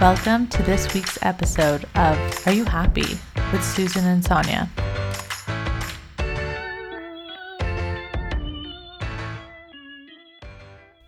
Welcome to this week's episode of Are You Happy with Susan and Sonia.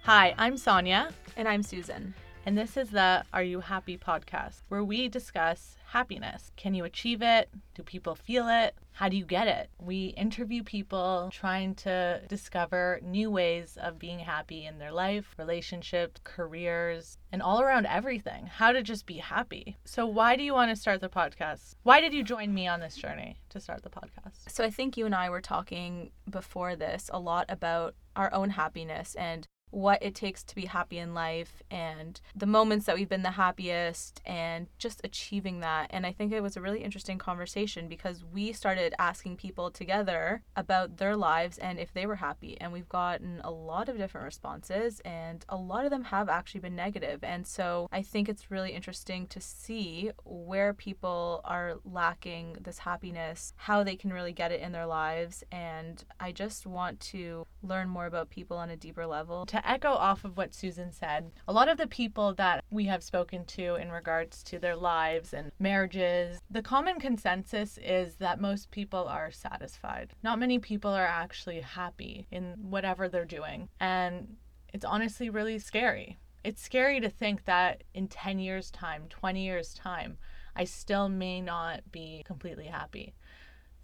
Hi, I'm Sonia, And I'm Susan. And this is the Are You Happy podcast, where we discuss happiness. Can you achieve it? Do people feel it? How do you get it? We interview people trying to discover new ways of being happy in their life, relationships, careers, and all around everything. How to just be happy. So, why do you want to start the podcast? Why did you join me on this journey to start the podcast? So I think you and I were talking before this a lot about our own happiness and what it takes to be happy in life and the moments that we've been the happiest and just achieving that. And I think it was a really interesting conversation because we started asking people together about their lives and if they were happy. And we've gotten a lot of different responses and a lot of them have actually been negative. And so I think it's really interesting to see where people are lacking this happiness, how they can really get it in their lives. And I just want to learn more about people on a deeper level. To echo off of what Susan said, a lot of the people that we have spoken to in regards to their lives and marriages, the common consensus is that most people are satisfied. Not many people are actually happy in whatever they're doing. And it's honestly really scary. It's scary to think that in 10 years' time, 20 years' time, I still may not be completely happy.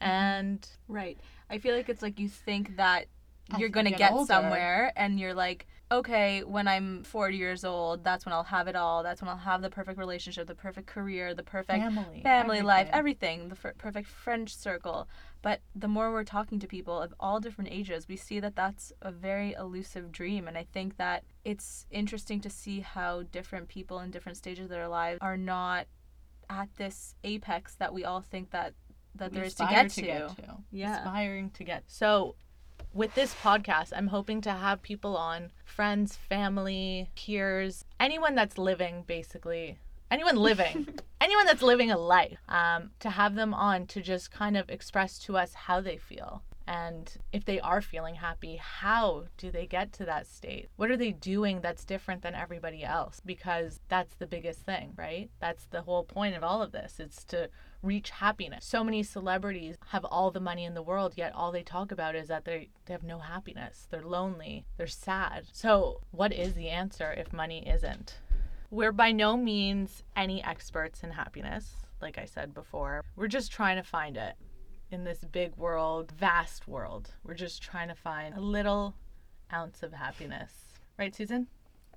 Mm-hmm. And Right. I feel like it's like you think that As you're going to get get somewhere and you're like, okay, when I'm 40 years old, that's when I'll have it all. That's when I'll have the perfect relationship, the perfect career, the perfect family, family life, everything. everything, the f- perfect friend circle. But the more we're talking to people of all different ages, we see that that's a very elusive dream. And I think that it's interesting to see how different people in different stages of their lives are not at this apex that we all think that that we there is to get to. to get to. Yeah. Aspiring to get. So, with this podcast, I'm hoping to have people on friends, family, peers, anyone that's living, basically. Anyone living, anyone that's living a life, um, to have them on to just kind of express to us how they feel. And if they are feeling happy, how do they get to that state? What are they doing that's different than everybody else? Because that's the biggest thing, right? That's the whole point of all of this. It's to reach happiness. So many celebrities have all the money in the world, yet all they talk about is that they, they have no happiness. They're lonely. They're sad. So, what is the answer if money isn't? We're by no means any experts in happiness, like I said before. We're just trying to find it in this big world, vast world. We're just trying to find a little ounce of happiness. Right, Susan?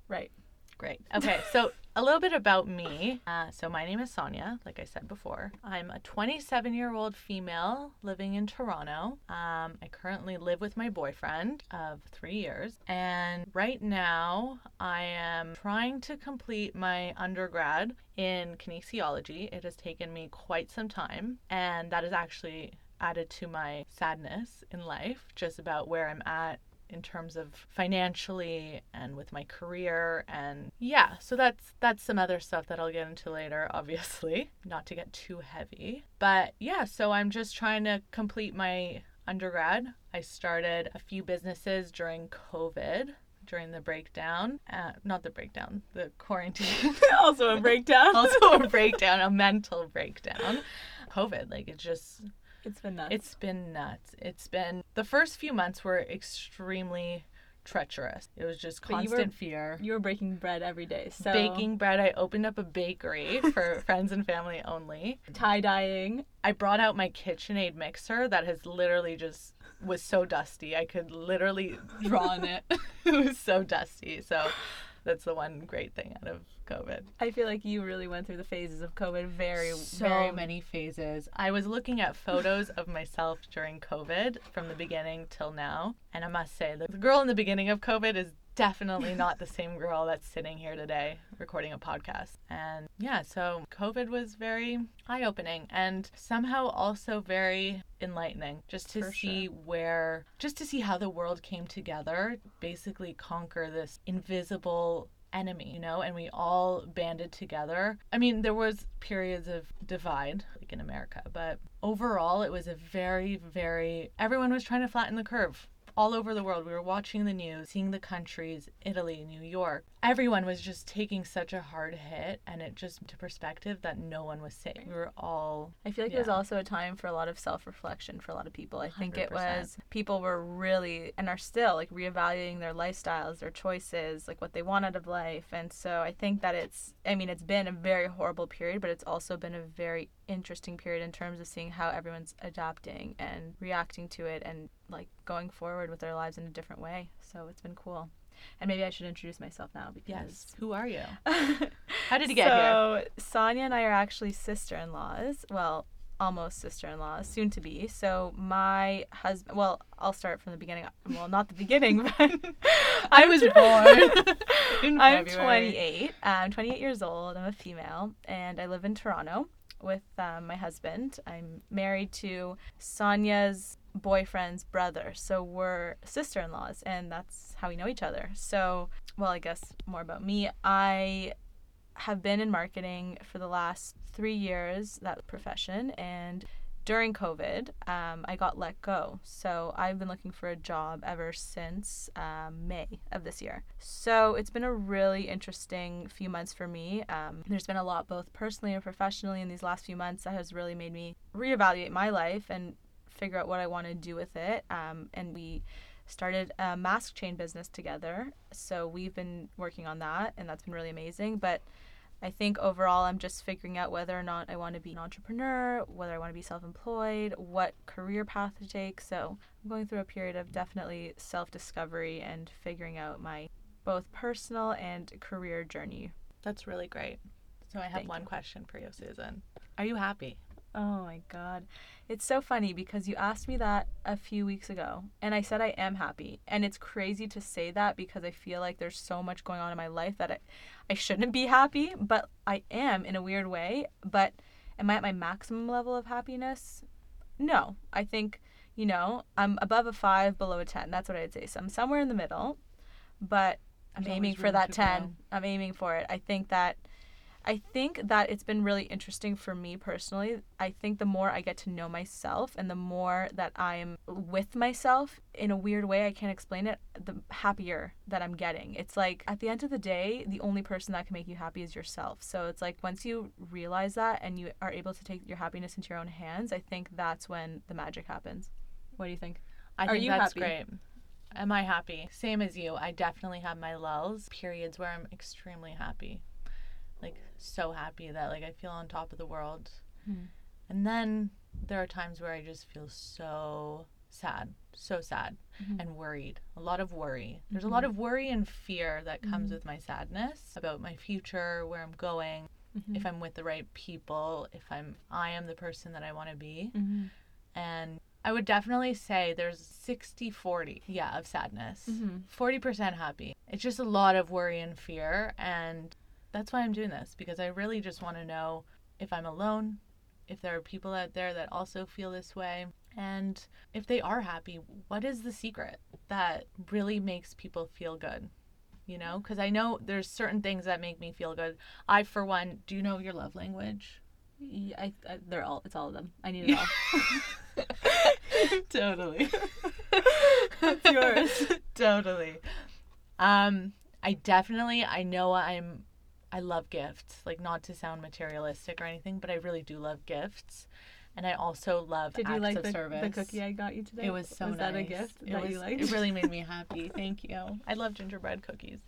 Right. Great. Okay, so a little bit about me. Uh, so, my name is Sonia, like I said before. I'm a 27 year old female living in Toronto. Um, I currently live with my boyfriend of three years. And right now, I am trying to complete my undergrad in kinesiology. It has taken me quite some time, and that is actually added to my sadness in life, just about where I'm at in terms of financially and with my career. And yeah so that's that's some other stuff that I'll get into later obviously not to get too heavy. But yeah so I'm just trying to complete my undergrad. I started a few businesses during covid during the breakdown uh, not the breakdown the quarantine. Also a breakdown. also a breakdown. A mental breakdown. Covid like it just it's been nuts. it's been nuts. It's been the first few months were extremely treacherous. It was just But you constant were- fear. you were breaking bread every day. So Baking bread. I opened up a bakery for friends and family only. tie dyeing. I brought out my KitchenAid mixer that has literally just was so dusty. I could literally draw on it. it was so dusty. So that's the one great thing out of COVID. I feel like you really went through the phases of COVID very, so very many phases. I was looking at photos of myself during COVID from the beginning till now, and I must say the girl in the beginning of COVID is definitely not the same girl that's sitting here today recording a podcast. And yeah, so COVID was very eye opening and somehow also very enlightening just to For see where, just to see how the world came together, basically conquer this invisible enemy, you know, and we all banded together. I mean, there was periods of divide like in America, but overall it was a very very everyone was trying to flatten the curve all over the world. We were watching the news, seeing the countries, Italy, New York, everyone was just taking such a hard hit and it just to perspective that no one was safe. We were all I feel like it was also a time for a lot of self reflection for a lot of people. I think it 100%. was people were really and are still like reevaluating their lifestyles, their choices, like what they want out of life. And so I think that it's I mean, it's been a very horrible period, but it's also been a very interesting period in terms of seeing how everyone's adapting and reacting to it and like going forward with their lives in a different way. So it's been cool. And maybe I should introduce myself now because yes. Who are you? How did you get here? so, Sonia and I are actually sister in laws. Well, almost sister in laws, soon to be. So, my husband, well, I'll start from the beginning. Well, not the beginning, but I was born in I'm 28. I'm 28 years old. I'm a female, and I live in Toronto with um, my husband. I'm married to Sonia's boyfriend's brother. So we're sister in laws, and that's how we know each other. So, well, I guess more about me. I have been in marketing for the last three years, that profession, and during COVID, um, I got let go. So I've been looking for a job ever since um, May of this year. So it's been a really interesting few months for me. Um, there's been a lot, both personally and professionally, in these last few months that has really made me reevaluate my life and figure out what I want to do with it. Um, and we started a mask chain business together. So we've been working on that, and that's been really amazing. But I think overall, I'm just figuring out whether or not I want to be an entrepreneur, whether I want to be self employed, what career path to take. So I'm going through a period of definitely self discovery and figuring out my both personal and career journey. That's really great. So I have Thank one you. question for you, Susan. Are you happy? Oh my God. It's so funny because you asked me that a few weeks ago, and I said I am happy. And it's crazy to say that because I feel like there's so much going on in my life that I, I shouldn't be happy, but I am in a weird way. But am I at my maximum level of happiness? No. I think, you know, I'm above a five, below a 10. That's what I'd say. So I'm somewhere in the middle, but I'm There's aiming for that 10. grow. I'm aiming for it. I think that I think that it's been really interesting for me personally. I think the more I get to know myself and the more that I'm with myself in a weird way, I can't explain it, the happier that I'm getting. It's like at the end of the day, the only person that can make you happy is yourself. So it's like once you realize that and you are able to take your happiness into your own hands, I think that's when the magic happens. What do you think? I Are think you that's happy? great. Am I happy? Same as you. I definitely have my lulls, periods where I'm extremely happy. Like so happy that like I feel on top of the world. Hmm. And then there are times where I just feel so sad, so sad Mhm. and worried. A lot of worry. There's a lot of worry and fear that comes with my sadness about my future, where I'm going, Mhm. if I'm with the right people, if I'm I am the person that I want to be. Mhm. And I would definitely say there's 60 40, yeah, of sadness. Mhm. 40% happy. It's just a lot of worry and fear. And that's why I'm doing this because I really just want to know if I'm alone, if there are people out there that also feel this way. And if they are happy, what is the secret that really makes people feel good? You know, because I know there's certain things that make me feel good. I, for one, do you know your love language? Yeah, I, I, they're all. It's all of them. I need it all. totally. That's yours. totally. Um, I definitely I know I'm I love gifts. Like not to sound materialistic or anything, but I really do love gifts. And I also love Did acts you like of the, service. the cookie I got you today? It was so nice. Was nice. that a gift it that was, you liked? It really made me happy. Thank you. I love gingerbread cookies.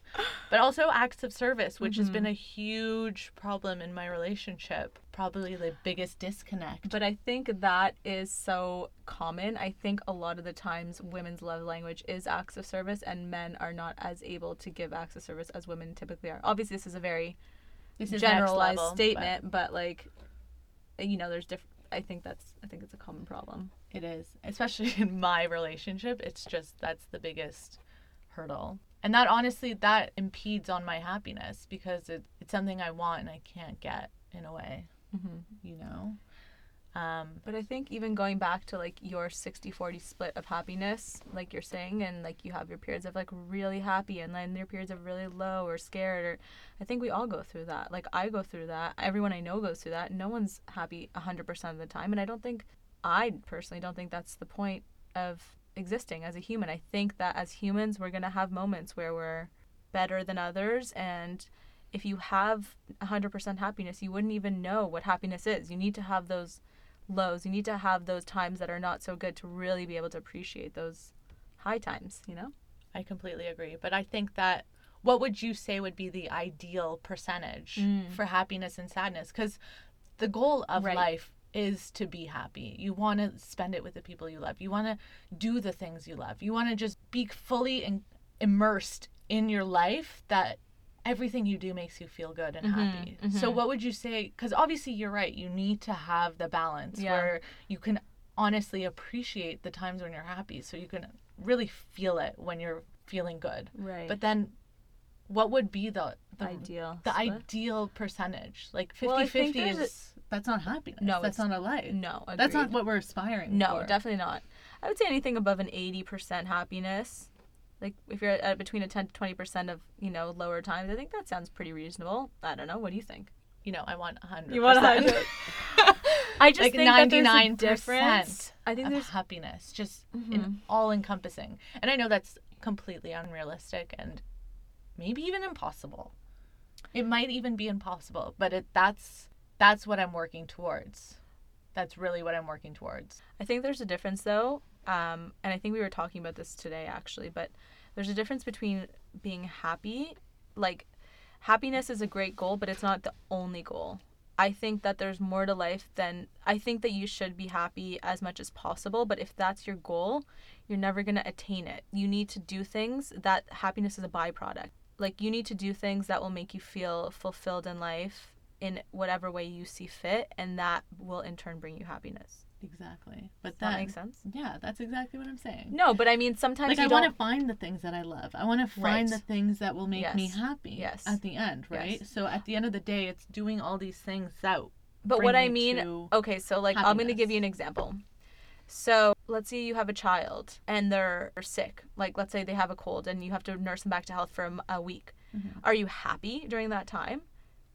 But also acts of service, which has Mhm. been a huge problem in my relationship. Probably the biggest disconnect. But I think that is so common. I think a lot of the times women's love language is acts of service, and men are not as able to give acts of service as women typically are. Obviously, this is a very this is generalized level, but statement, but, like, eh, you know, there's different. I think that's. I think it's a common problem. It is, especially in my relationship. It's just that's the biggest hurdle. And that honestly, that impedes on my happiness because it, it's something I want and I can't get in a way, Mm-hmm. you know? Um, But I think even going back to like your 60 40 split of happiness, like you're saying, and like you have your periods of like really happy and then your periods of really low or scared, or I think we all go through that. Like I go through that. Everyone I know goes through that. No one's happy 100% of the time. And I don't think, I personally don't think that's the point of existing as a human. I think that as humans, we're going to have moments where we're better than others and if you have 100% happiness you wouldn't even know what happiness is you need to have those lows you need to have those times that are not so good to really be able to appreciate those high times you know I completely agree. But I think that what would you say would be the ideal percentage Mm. for happiness and sadness? Because the goal of Right. life is to be happy. You want to spend it with the people you love. You want to do the things you love. You want to just be fully in, immersed in your life that everything you do makes you feel good and Mhm, happy. So mhm. what would you say cuz obviously you're right. You need to have the balance Yeah. where you can honestly appreciate the times when you're happy so you can really feel it when you're feeling good. right But then what would be the the, ideal the split? ideal percentage? Like 50 Well, I think 50 a- is that's not happiness. No, that's not a life. no That's not what we're aspiring for. No, for. definitely not. I would say anything above an 80% happiness. Like if you're at between a 10 to 20% of, you know, lower times, I think that sounds pretty reasonable. I don't know. What do you think? You know, I want 100%. You want 100? I just like think that there's a 99% difference. I think there's happiness, just Mhm. in all encompassing. And I know that's completely unrealistic and maybe even impossible. It might even be impossible, but it that's that's what I'm working towards. That's really what I'm working towards. I think there's a difference though, um, and I think we were talking about this today actually. But there's a difference between being happy, like happiness is a great goal, but it's not the only goal. I think that there's more to life than I think that you should be happy as much as possible. But if that's your goal, you're never gonna attain it. You need to do things that happiness is a byproduct. Like you need to do things that will make you feel fulfilled in life in whatever way you see fit, and that will in turn bring you happiness. Exactly. But Does that makes sense? Yeah, that's exactly what I'm saying. No, but I mean sometimes like I want to find the things that I love. I want to find Right. the things that will make me happy. Yes. At the end, right? Yes. So at the end of the day, it's doing all these things that. but what I mean, okay, so like I'm going to give you an example. So let's say you have a child and they're sick. Like let's say they have a cold and you have to nurse them back to health for a week. Mhm. Are you happy during that time?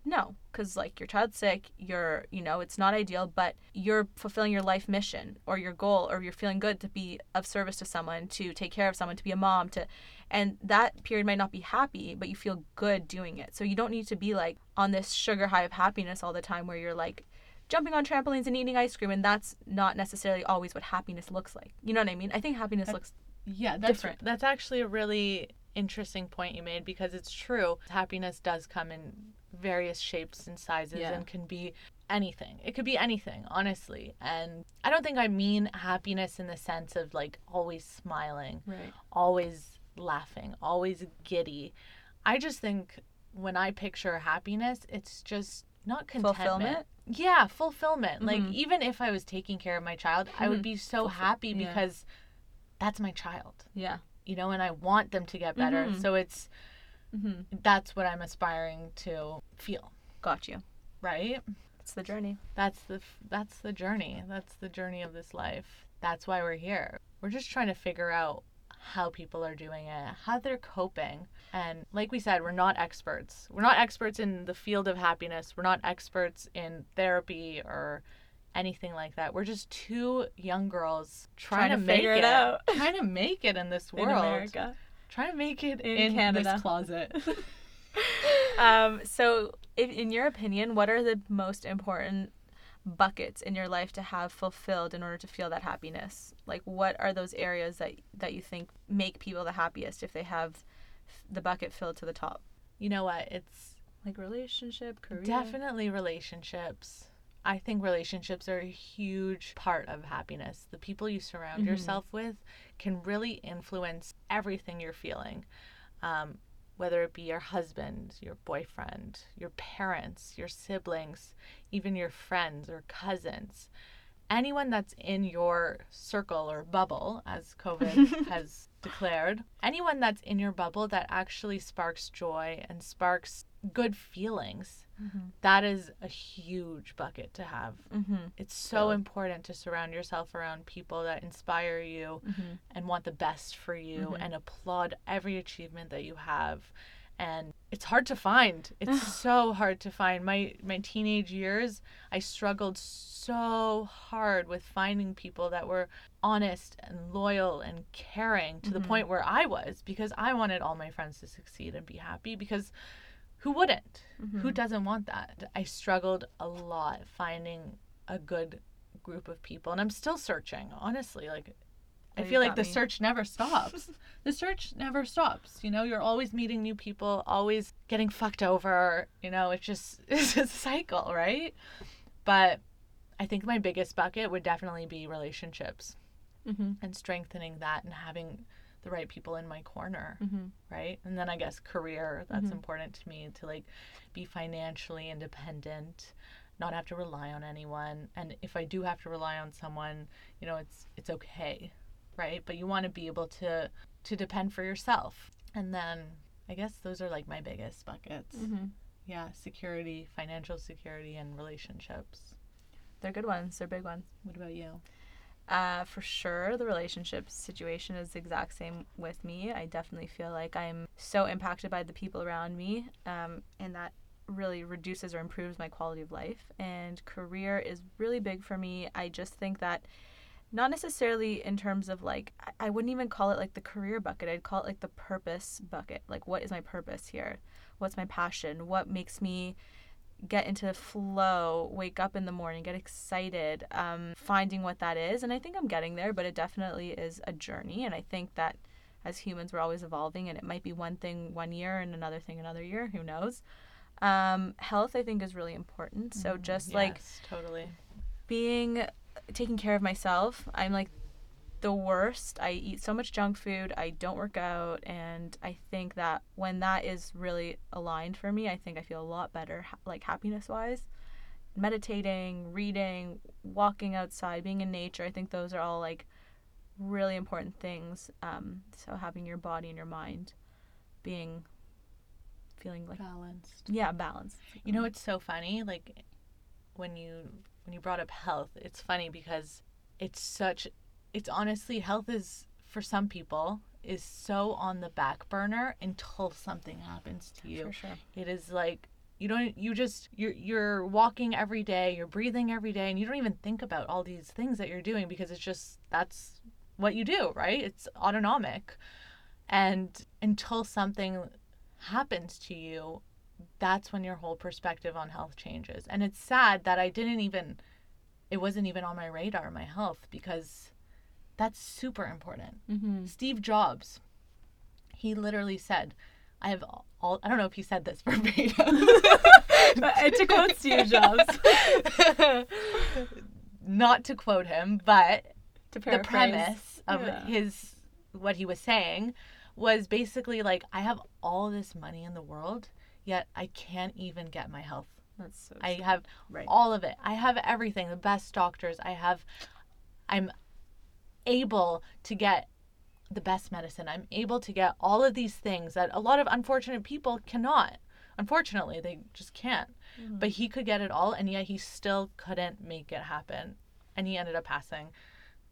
No, because like your child's sick, you're, you know, it's not ideal, but you're fulfilling your life mission or your goal, or you're feeling good to be of service to someone, to take care of someone, to be a mom, to, and that period might not be happy, but you feel good doing it. So you don't need to be like on this sugar high of happiness all the time where you're like jumping on trampolines and eating ice cream, and that's not necessarily always what happiness looks like. You know what I mean? I think happiness That- looks Yeah, that's different. That's actually a really interesting point you made because it's true. Happiness does come in various shapes and sizes Yeah. and can be anything. It could be anything, honestly. And I don't think I mean happiness in the sense of like always smiling, right. always laughing, always giddy. I just think when I picture happiness, it's just not contentment. Fulfillment? Yeah, fulfillment. Like Mhm. even if I was taking care of my child, I would Mhm. be so Fulfill- happy yeah. because that's my child Yeah. you know, and I want them to get better. Mhm. So it's Mm-hmm. that's what I'm aspiring to feel, Got you. right? It's the journey. That's the that's the journey. That's the journey of this life. That's why we're here. We're just trying to figure out how people are doing it, how they're coping. And like we said, we're not experts. We're not experts in the field of happiness. We're not experts in therapy or anything like that. We're just two young girls trying, Trying to to, make figure it, it out. trying to make it in this world. Trying to make it In in, Canada. this closet. um, so, if, in your opinion, what are the most important buckets in your life to have fulfilled in order to feel that happiness? Like, what are those areas that that you think make people the happiest if they have f- the bucket filled to the top? you know what? It's Like relationship, career. definitely relationships. I think relationships are a huge part of happiness. The people you surround Mhm. yourself with can really influence everything you're feeling. Um, whether it be your husband, your boyfriend, your parents, your siblings, even your friends or cousins. Anyone that's in your circle or bubble, as COVID has declared, anyone that's in your bubble that actually sparks joy and sparks good feelings, Mhm. that is a huge bucket to have. Mm-hmm. It's so Yeah. important to surround yourself around people that inspire you Mm-hmm. and want the best for you Mhm. and applaud every achievement that you have and it's hard to find. It's so hard to find. My my teenage years, I struggled so hard with finding people that were honest and loyal and caring to the Mhm. point where I was because I wanted all my friends to succeed and be happy because who wouldn't? Who Mhm. doesn't want that? I struggled a lot finding a good group of people and I'm still searching, honestly. Like I feel like the me. search never stops. the search never stops. You know, you're always meeting new people, always getting fucked over. You know, it's just it's a cycle, right? But I think my biggest bucket would definitely be relationships Mhm. and strengthening that and having the right people in my corner, Mhm. right? And then I guess career, that's Mhm. important to me to like be financially independent, not have to rely on anyone. And if I do have to rely on someone, you know, it's it's okay, right? But you want to be able to to depend for yourself. And then I guess those are like my biggest buckets. Mhm. Yeah, security, financial security and relationships. They're good ones. They're big ones. What about you? Uh, for sure, the relationship situation is the exact same with me. I definitely feel like I'm so impacted by the people around me, um, and that really reduces or improves my quality of life. And career is really big for me. I just think that not necessarily in terms of like, I- I wouldn't even call it like the career bucket. I'd call it like the purpose bucket. Like, what is my purpose here? What's my passion? What makes me get into flow, wake up in the morning, get excited, um, finding what that is. And I think I'm getting there, but it definitely is a journey. And I think that as humans, we're always evolving, and it might be one thing one year and another thing another year. Who knows? Um, health, I think, is really important. So just like totally. being taking care of myself. I'm like the worst. I eat so much junk food. I don't work out, and I think that when that is really aligned for me, I think I feel a lot better, like happiness wise. Meditating, reading, walking outside, being in nature. I think those are all like really important things. Um, so having your body and your mind being feeling like Balanced. yeah balanced. You know, it's so funny. Like when you when you brought up health, it's funny because it's such. It's honestly health is for some people is so on the back burner until something happens to you. for sure. It is like you don't you just you're you're walking every day, you're breathing every day, and you don't even think about all these things that you're doing because it's just that's what you do, right? It's autonomic. And until something happens to you, that's when your whole perspective on health changes. And it's sad that I didn't even it wasn't even on my radar, my health, because that's super important. Mm-hmm. Steve Jobs, he literally said, I have all, I don't know if he said this verbatim. but to quote Steve Jobs. Not to quote him, but To the premise of Yeah. his, what he was saying was basically like, I have all this money in the world, yet I can't even get my health. That's so I sad. have right. all of it. I have everything, the best doctors. I have, I'm able to get the best medicine. I'm able to get all of these things that a lot of unfortunate people cannot. Unfortunately, they just can't. Mhm. But he could get it all, and yet he still couldn't make it happen. And he ended up passing,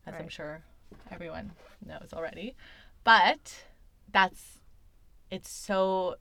as I'm sure everyone knows already. But that's, it's so,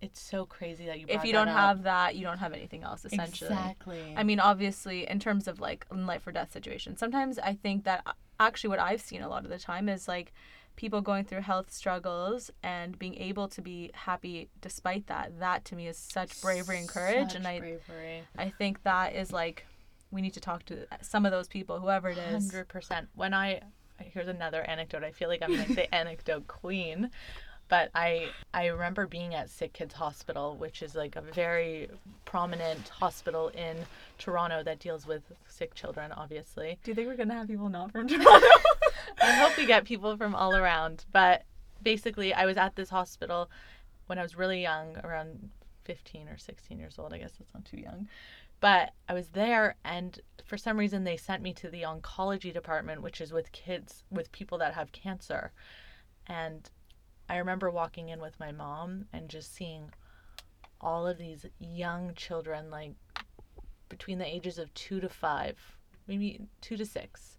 it's so crazy that you. if you don't up. have that, you don't have anything else essentially. exactly. I mean, obviously, in terms of like life or death situations, sometimes I think that uh, actually what I've seen a lot of the time is like people going through health struggles and being able to be happy despite that. That to me is such bravery and courage, and I bravery. I think that is like we need to talk to some of those people, whoever it is. Hundred percent. When I here's another anecdote. I feel like I'm like the anecdote queen, but I I remember being at Sick Kids Hospital, which is like a very prominent hospital in Toronto that deals with sick children. Obviously, Do you think we're gonna have people not from Toronto? I hope we get people from all around. But basically, I was at this hospital when I was really young, around 15 or 16 years old. I guess that's not too young. But I was there, and for some reason, they sent me to the oncology department, which is with kids, with people that have cancer. And I remember walking in with my mom and just seeing all of these young children, like between the ages of two to five, maybe two to six.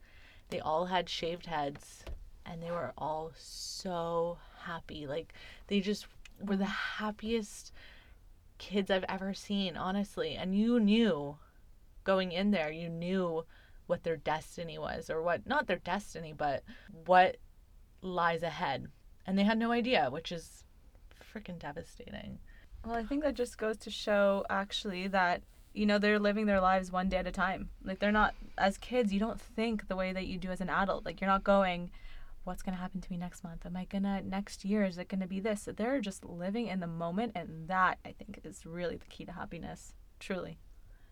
They all had shaved heads and they were all so happy. Like they just were the happiest kids I've ever seen, honestly. And you knew going in there, you knew what their destiny was, or what, not their destiny, but what lies ahead. And they had no idea, which is freaking devastating. Well, I think that just goes to show actually that you know they're living their lives one day at a time. Like they're not as kids, you don't think the way that you do as an adult. Like you're not going what's going to happen to me next month? Am I going to next year is it going to be this? They're just living in the moment and that I think is really the key to happiness. Truly.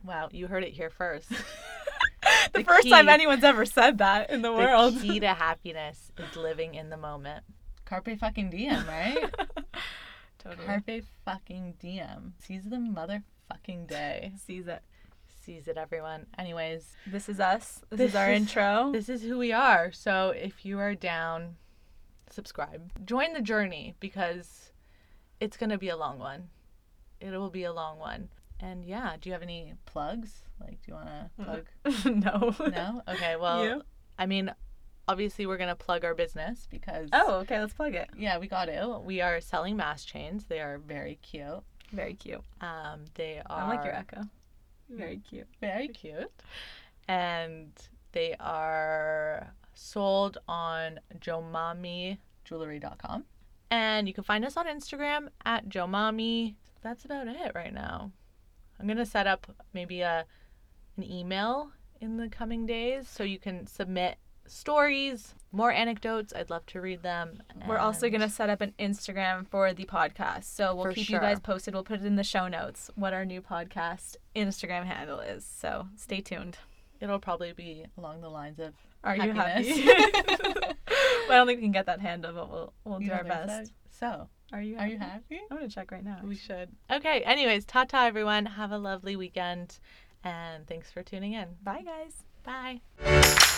Wow, you heard it here first. the, The first time anyone's ever said that in the, world. The key to happiness is living in the moment. Carpe fucking diem, right? totally. Carpe fucking diem. Seize the motherfucking day. Seize it. Seize it, everyone. Anyways, This is us. This, This is our is- intro. this is who we are. So if you are down, subscribe. Join the journey because it's going to be a long one. It will be a long one. And yeah, do you have any plugs? Like, do you want to plug? no. No? Okay, well, You? I mean, obviously, we're going to plug our business because. Oh, okay. Let's plug it. Yeah, we got to. We are selling mask chains. They are very cute. Very cute. Um, they are I like your echo. Very cute. very cute. And they are sold on jomamijewelry.com. And you can find us on Instagram at jomami. That's about it right now. I'm going to set up maybe a an email in the coming days so you can submit stories, more anecdotes. I'd love to read them. We're also going to set up an Instagram for the podcast. So we'll keep sure. you guys posted. We'll put it in the show notes what our new podcast Instagram handle is. So stay tuned. It'll probably be along the lines of Are you happy? Happiness. I don't think we can get that handle, but we'll we'll do our best. So, so Are you are you happy? I'm gonna check right now. We should. Okay, anyways, ta ta everyone. Have a lovely weekend and thanks for tuning in. Bye guys. Bye.